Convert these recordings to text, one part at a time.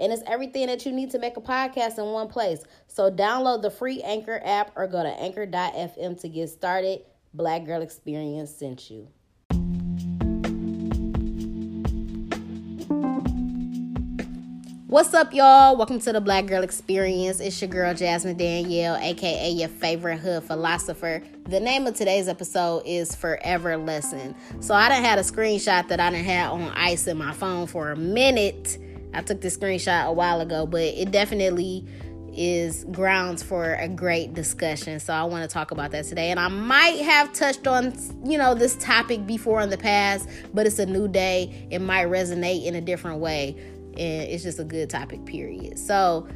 And it's everything that you need to make a podcast in one place. So download the free Anchor app or go to anchor.fm to get started. Black Girl Experience sent you. What's up, y'all? Welcome to the Black Girl Experience. It's your girl, Jasmine Danielle, aka your favorite hood philosopher. The name of today's episode is Forever Lesson. So, I done had a screenshot that I done had on ice in my phone for a minute. I took this screenshot a while ago, but it definitely is grounds for a great discussion. So I want to talk about that today. And I might have touched on, you know, this topic before in the past, but it's a new day. It might resonate in a different way and it's just a good topic, period. So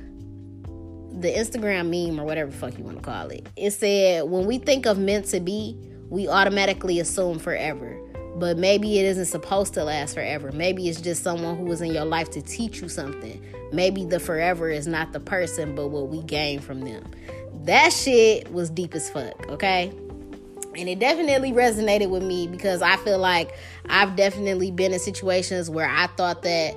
the Instagram meme or whatever fuck you want to call it, it said when we think of meant to be, we automatically assume forever. But maybe it isn't supposed to last forever. Maybe it's just someone who was in your life to teach you something. Maybe the forever is not the person, but what we gain from them. That shit was deep as fuck, okay? And it definitely resonated with me because I feel like I've definitely been in situations where I thought that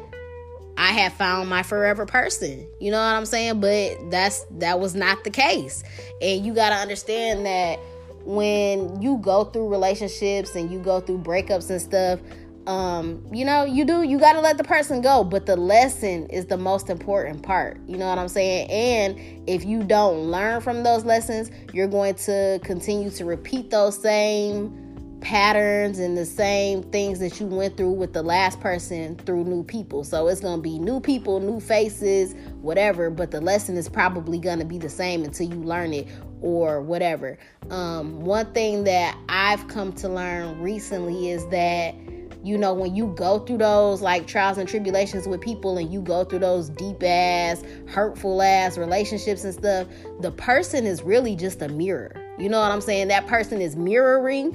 I had found my forever person. You know what I'm saying? But that's that was not the case. And you got to understand that when you go through relationships and you go through breakups and stuff, um, you know, you do you got to let the person go, but the lesson is the most important part. You know what I'm saying? And if you don't learn from those lessons, you're going to continue to repeat those same patterns and the same things that you went through with the last person through new people. So it's going to be new people, new faces, whatever, but the lesson is probably going to be the same until you learn it or whatever. Um, one thing that I've come to learn recently is that you know when you go through those like trials and tribulations with people and you go through those deep ass hurtful ass relationships and stuff the person is really just a mirror you know what i'm saying that person is mirroring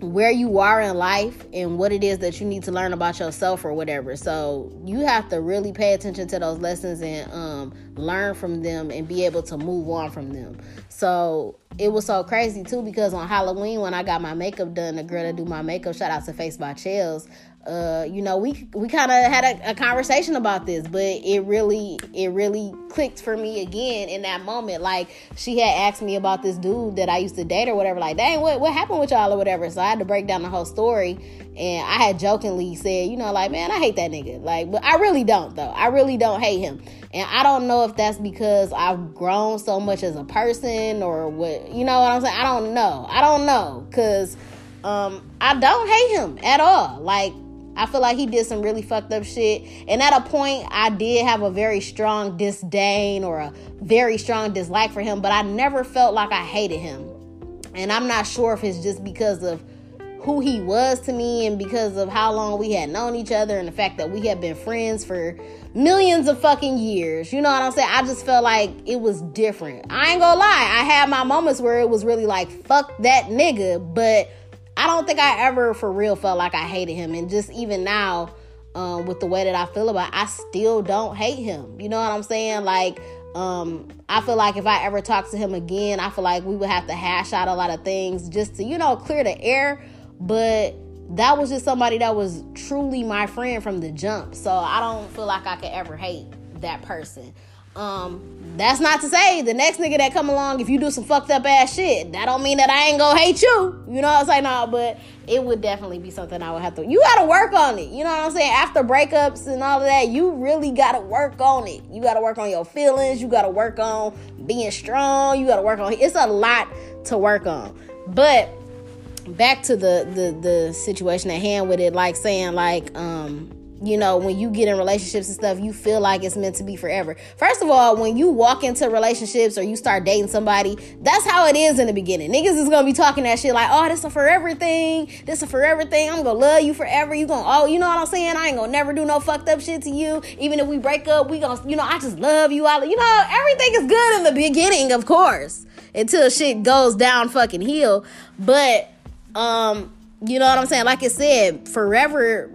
where you are in life and what it is that you need to learn about yourself or whatever. So you have to really pay attention to those lessons and um, learn from them and be able to move on from them. So it was so crazy too because on Halloween when I got my makeup done, the girl that do my makeup, shout out to Face by Chels, uh, you know, we we kind of had a, a, conversation about this, but it really it really clicked for me again in that moment. Like she had asked me about this dude that I used to date or whatever. Like, dang, what what happened with y'all or whatever? So I had to break down the whole story, and I had jokingly said, you know, like, man, I hate that nigga. Like, but I really don't though. I really don't hate him, and I don't know if that's because I've grown so much as a person or what. You know what I'm saying? I don't know. I don't know because. Um, I don't hate him at all. Like I feel like he did some really fucked up shit. And at a point, I did have a very strong disdain or a very strong dislike for him, but I never felt like I hated him. And I'm not sure if it's just because of who he was to me and because of how long we had known each other and the fact that we had been friends for millions of fucking years. You know what I'm saying? I just felt like it was different. I ain't gonna lie, I had my moments where it was really like, fuck that nigga, but I don't think I ever for real felt like I hated him. And just even now, um, with the way that I feel about it, I still don't hate him. You know what I'm saying? Like, um, I feel like if I ever talk to him again, I feel like we would have to hash out a lot of things just to, you know, clear the air. But that was just somebody that was truly my friend from the jump. So I don't feel like I could ever hate that person. Um, that's not to say the next nigga that come along, if you do some fucked up ass shit, that don't mean that I ain't gonna hate you. You know what I'm saying? No, but it would definitely be something I would have to. You gotta work on it. You know what I'm saying? After breakups and all of that, you really gotta work on it. You gotta work on your feelings. You gotta work on being strong. You gotta work on. It's a lot to work on. But back to the the the situation at hand with it, like saying like um you know, when you get in relationships and stuff, you feel like it's meant to be forever. First of all, when you walk into relationships or you start dating somebody, that's how it is in the beginning. Niggas is gonna be talking that shit like, oh, this a forever thing. This a forever thing. I'm gonna love you forever. You gonna, oh, you know what I'm saying? I ain't gonna never do no fucked up shit to you. Even if we break up, we gonna, you know, I just love you. all you know, everything is good in the beginning, of course, until shit goes down fucking hill. But, um, you know what I'm saying? Like I said, forever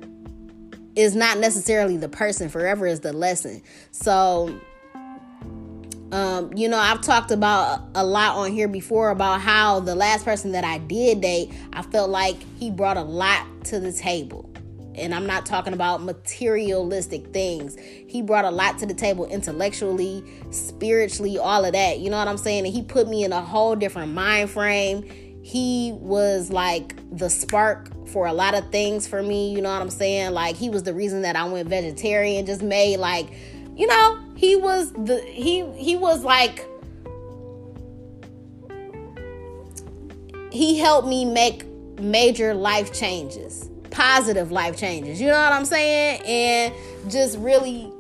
is not necessarily the person. Forever is the lesson. So, um, you know, I've talked about a lot on here before about how the last person that I did date, I felt like he brought a lot to the table. And I'm not talking about materialistic things. He brought a lot to the table intellectually, spiritually, all of that. You know what I'm saying? And he put me in a whole different mind frame he was like the spark for a lot of things for me. You know what I'm saying? Like he was the reason that I went vegetarian. Just made like, you know, he was the he he was like he helped me make major life changes, positive life changes. You know what I'm saying? And just really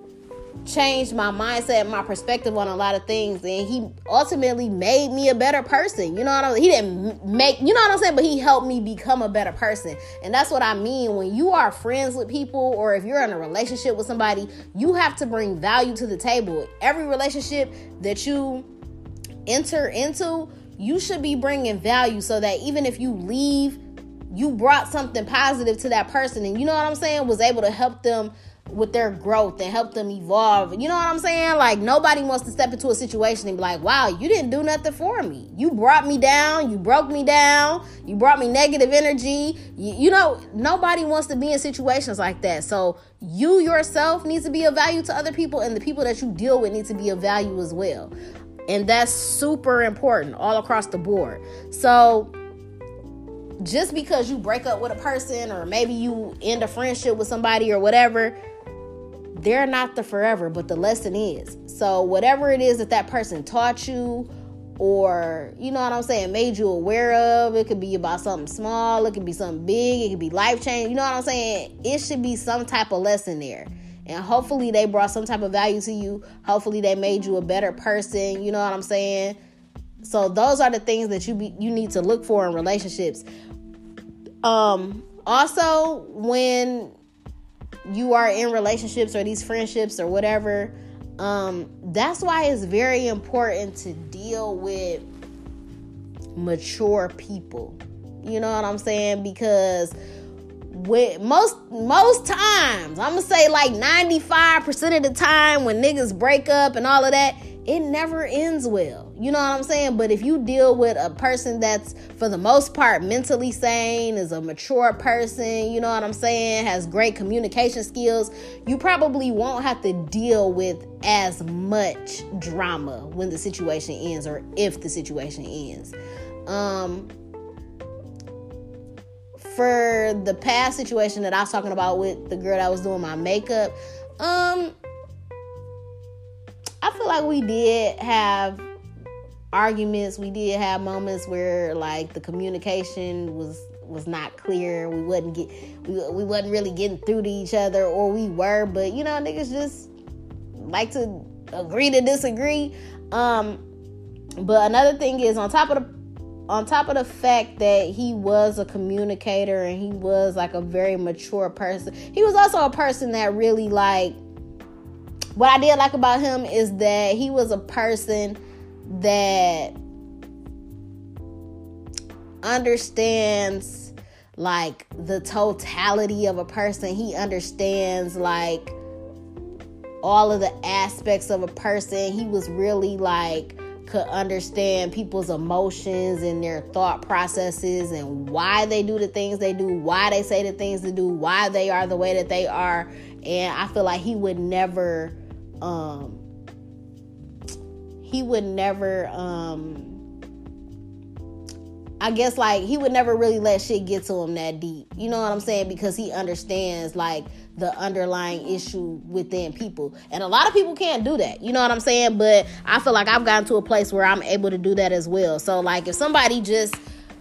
changed my mindset, my perspective on a lot of things, and he ultimately made me a better person. You know what I'm He didn't make, you know what I'm saying, but he helped me become a better person. And that's what I mean when you are friends with people or if you're in a relationship with somebody, you have to bring value to the table. Every relationship that you enter into, you should be bringing value so that even if you leave, you brought something positive to that person and you know what I'm saying, was able to help them with their growth and help them evolve. You know what I'm saying? Like nobody wants to step into a situation and be like, "Wow, you didn't do nothing for me. You brought me down. You broke me down. You brought me negative energy." You, you know, nobody wants to be in situations like that. So you yourself needs to be of value to other people, and the people that you deal with need to be of value as well. And that's super important all across the board. So just because you break up with a person or maybe you end a friendship with somebody or whatever they're not the forever, but the lesson is. So, whatever it is that that person taught you, or you know what I'm saying, made you aware of, it could be about something small, it could be something big, it could be life changing. You know what I'm saying? It should be some type of lesson there. And hopefully, they brought some type of value to you. Hopefully, they made you a better person. You know what I'm saying? So, those are the things that you be, you need to look for in relationships. Um, also, when you are in relationships or these friendships or whatever, um, that's why it's very important to deal with mature people. You know what I'm saying? Because with most most times, I'm gonna say like 95% of the time when niggas break up and all of that, it never ends well. You know what I'm saying? But if you deal with a person that's, for the most part, mentally sane, is a mature person, you know what I'm saying, has great communication skills, you probably won't have to deal with as much drama when the situation ends or if the situation ends. Um, for the past situation that I was talking about with the girl that was doing my makeup, um, I feel like we did have arguments. We did have moments where like the communication was was not clear. We wasn't get we, we wasn't really getting through to each other, or we were, but you know, niggas just like to agree to disagree. Um, but another thing is on top of the on top of the fact that he was a communicator and he was like a very mature person, he was also a person that really like what I did like about him is that he was a person that understands like the totality of a person. He understands like all of the aspects of a person. He was really like could understand people's emotions and their thought processes and why they do the things they do, why they say the things they do, why they are the way that they are. And I feel like he would never um he would never um I guess like he would never really let shit get to him that deep. You know what I'm saying? Because he understands like the underlying issue within people. And a lot of people can't do that. You know what I'm saying? But I feel like I've gotten to a place where I'm able to do that as well. So like if somebody just,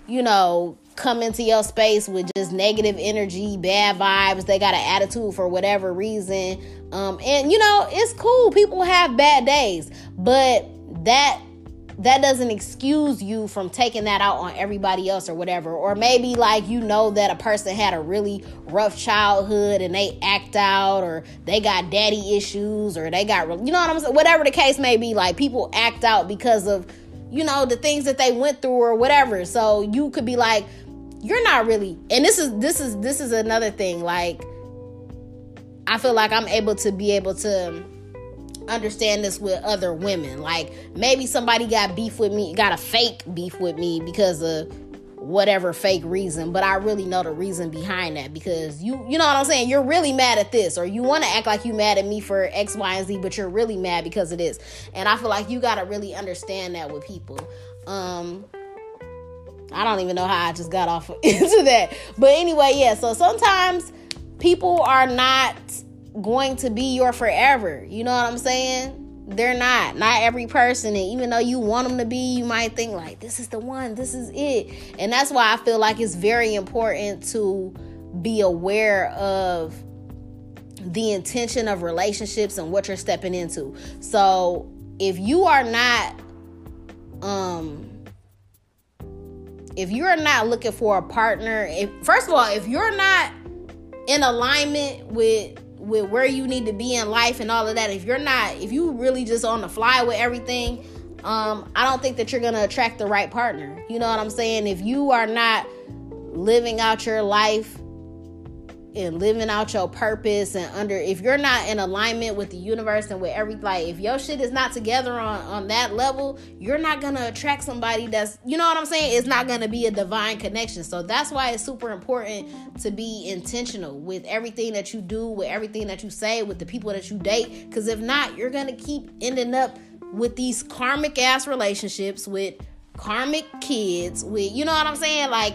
you know, come into your space with just negative energy, bad vibes. They got an attitude for whatever reason. Um, and you know, it's cool. People have bad days, but that that doesn't excuse you from taking that out on everybody else or whatever. Or maybe like you know that a person had a really rough childhood and they act out or they got daddy issues or they got you know what I'm saying? Whatever the case may be, like people act out because of you know the things that they went through or whatever. So you could be like you're not really and this is this is this is another thing like I feel like I'm able to be able to understand this with other women. Like maybe somebody got beef with me, got a fake beef with me because of whatever fake reason, but I really know the reason behind that because you you know what I'm saying, you're really mad at this or you want to act like you mad at me for X, Y, and Z, but you're really mad because of this. And I feel like you got to really understand that with people. Um I don't even know how I just got off into that. But anyway, yeah, so sometimes people are not going to be your forever. You know what I'm saying? They're not. Not every person. And even though you want them to be, you might think, like, this is the one, this is it. And that's why I feel like it's very important to be aware of the intention of relationships and what you're stepping into. So if you are not, um, if you're not looking for a partner, if first of all, if you're not in alignment with with where you need to be in life and all of that if you're not if you really just on the fly with everything um i don't think that you're gonna attract the right partner. You know what i'm saying? If you are not living out your life and living out your purpose and under if you're not in alignment with the universe and with every like if your shit is not together on on that level you're not gonna attract somebody that's you know what i'm saying? It's not gonna be a divine connection. So that's why it's super important to be intentional with everything that you do with everything that you say with the people that you date. Because if not you're gonna keep ending up with these karmic ass relationships with karmic kids with you know what i'm saying? Like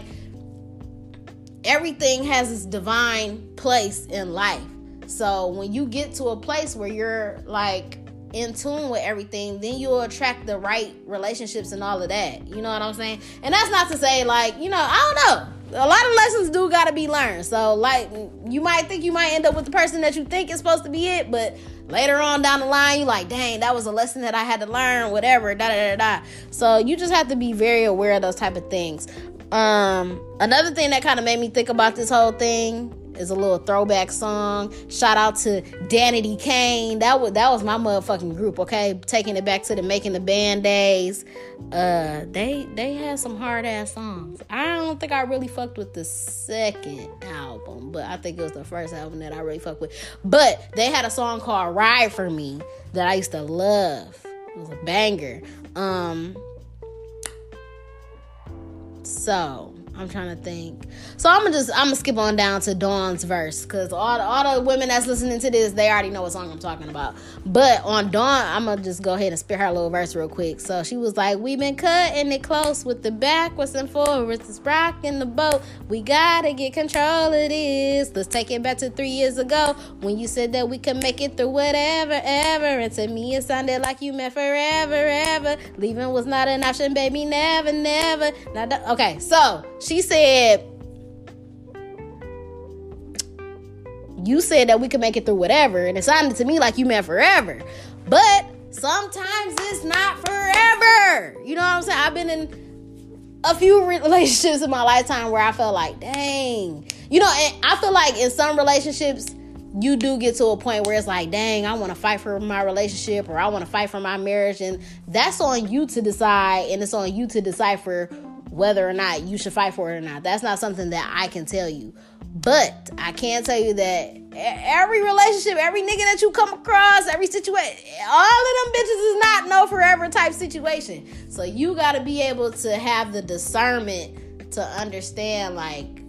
everything has its divine place in life. So when you get to a place where you're like in tune with everything, then you'll attract the right relationships and all of that. You know what I'm saying? And that's not to say like, you know, I don't know. A lot of lessons do gotta be learned. So like you might think you might end up with the person that you think is supposed to be it, but later on down the line, you like, dang, that was a lesson that I had to learn, whatever, da da da da. So you just have to be very aware of those type of things. Um, another thing that kind of made me think about this whole thing is a little throwback song. Shout out to Danity Kane. That was that was my motherfucking group, okay? Taking it back to the making the band days. Uh they they had some hard ass songs. I don't think I really fucked with the second album, but I think it was the first album that I really fucked with. But they had a song called Ride for Me that I used to love. It was a banger. Um so I'm trying to think. So I'm gonna just I'm gonna skip on down to Dawn's verse because all the, all the women that's listening to this they already know what song I'm talking about. But on Dawn, I'm gonna just go ahead and spare her little verse real quick. So she was like, "We've been cutting it close with the backwards and forwards, it's rocking the boat. We gotta get control of this. Let's take it back to three years ago when you said that we could make it through whatever, ever. And to me, it sounded like you meant forever, ever. Leaving was not an option, baby, never, never. Now, okay, so." She said, You said that we could make it through whatever, and it sounded to me like you meant forever. But sometimes it's not forever. You know what I'm saying? I've been in a few relationships in my lifetime where I felt like, dang. You know, and I feel like in some relationships, you do get to a point where it's like, dang, I want to fight for my relationship or I want to fight for my marriage. And that's on you to decide, and it's on you to decipher whether or not you should fight for it or not. That's not something that I can tell you. But I can tell you that every relationship, every nigga that you come across, every situation, all of them bitches is not no forever type situation. So you got to be able to have the discernment to understand like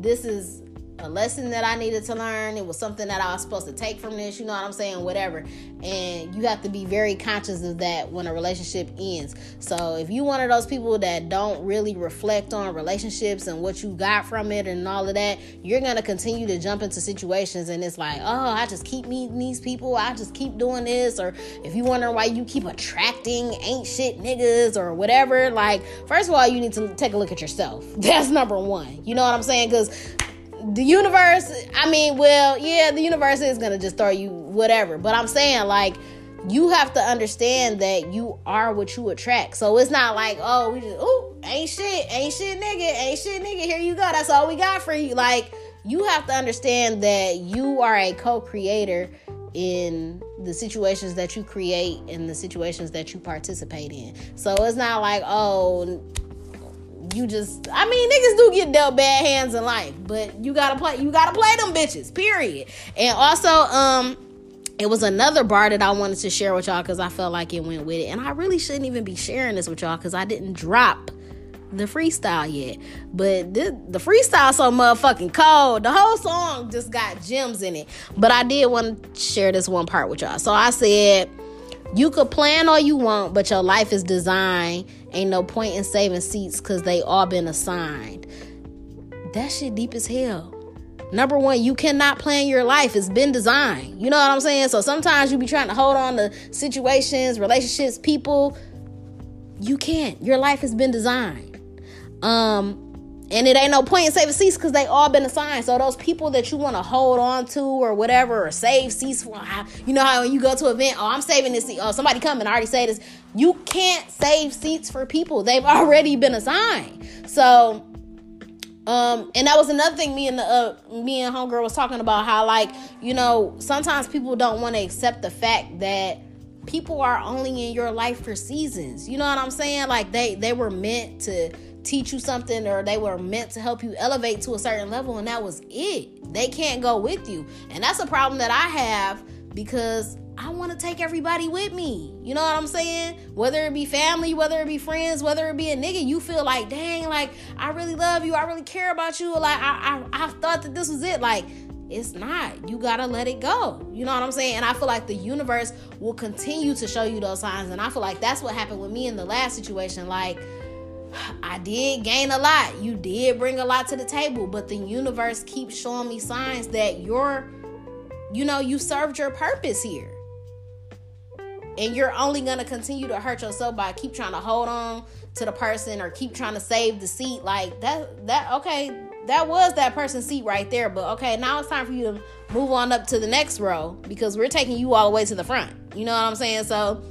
this is a lesson that I needed to learn. It was something that I was supposed to take from this, you know what I'm saying? Whatever. And you have to be very conscious of that when a relationship ends. So if you one of those people that don't really reflect on relationships and what you got from it and all of that, you're gonna continue to jump into situations and it's like, oh, I just keep meeting these people, I just keep doing this, or if you wonder why you keep attracting ain't shit niggas or whatever, like first of all, you need to take a look at yourself. That's number one. You know what I'm saying? Because the universe, I mean, well, yeah, the universe is gonna just throw you whatever. But I'm saying, like, you have to understand that you are what you attract. So it's not like, oh, we just, oh, ain't shit, ain't shit, nigga, ain't shit, nigga. Here you go. That's all we got for you. Like, you have to understand that you are a co-creator in the situations that you create and the situations that you participate in. So it's not like, oh, you just I mean niggas do get dealt bad hands in life, but you gotta play you gotta play them bitches, period. And also, um, it was another bar that I wanted to share with y'all because I felt like it went with it. And I really shouldn't even be sharing this with y'all because I didn't drop the freestyle yet. But the, the freestyle so motherfucking cold. The whole song just got gems in it. But I did want to share this one part with y'all. So I said, you could plan all you want, but your life is designed. Ain't no point in saving seats because they all been assigned. That shit deep as hell. Number one, you cannot plan your life. It's been designed. You know what I'm saying? So sometimes you be trying to hold on to situations, relationships, people. You can't. Your life has been designed. Um, and it ain't no point in saving seats because they all been assigned. So those people that you want to hold on to or whatever, or save seats for, you know how when you go to an event, oh, I'm saving this seat. Oh, somebody come and I already say this. You can't save seats for people. They've already been assigned. So, um, and that was another thing me and the uh, me and homegirl was talking about how like you know sometimes people don't want to accept the fact that people are only in your life for seasons. You know what I'm saying? Like they they were meant to teach you something or they were meant to help you elevate to a certain level and that was it. They can't go with you. And that's a problem that I have because I want to take everybody with me. You know what I'm saying? Whether it be family, whether it be friends, whether it be a nigga, you feel like, dang, like I really love you, I really care about you. Like I, I, I thought that this was it. Like it's not. You gotta let it go. You know what I'm saying? And I feel like the universe will continue to show you those signs. And I feel like that's what happened with me in the last situation. Like I did gain a lot. You did bring a lot to the table, but the universe keeps showing me signs that you're, you know, you served your purpose here. And you're only gonna continue to hurt yourself by keep trying to hold on to the person or keep trying to save the seat. Like that, that okay, that was that person's seat right there. But okay, now it's time for you to move on up to the next row because we're taking you all the way to the front. You know what I'm saying? So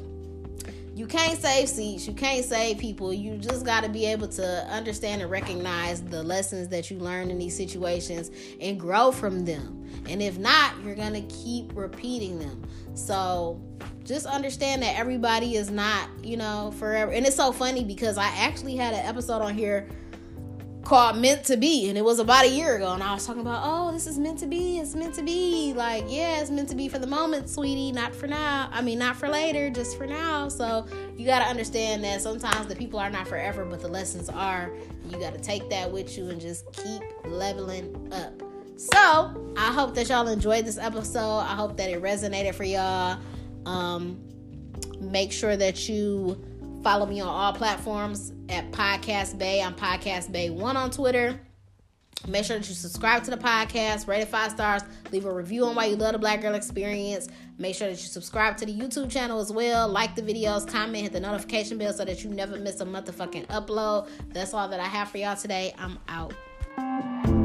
you can't save seats, you can't save people. You just got to be able to understand and recognize the lessons that you learn in these situations and grow from them. And if not, you're going to keep repeating them. So just understand that everybody is not, you know, forever. And it's so funny because I actually had an episode on here called Meant to Be, and it was about a year ago. And I was talking about, oh, this is meant to be. It's meant to be. Like, yeah, it's meant to be for the moment, sweetie, not for now. I mean, not for later, just for now. So you got to understand that sometimes the people are not forever, but the lessons are. You got to take that with you and just keep leveling up. So I hope that y'all enjoyed this episode. I hope that it resonated for y'all. Um, make sure that you Follow me on all platforms at Podcast Bay. I'm Podcast Bay One on Twitter. Make sure that you subscribe to the podcast, rate it five stars, leave a review on why you love the Black Girl Experience. Make sure that you subscribe to the YouTube channel as well. Like the videos, comment, hit the notification bell so that you never miss a motherfucking upload. That's all that I have for y'all today. I'm out.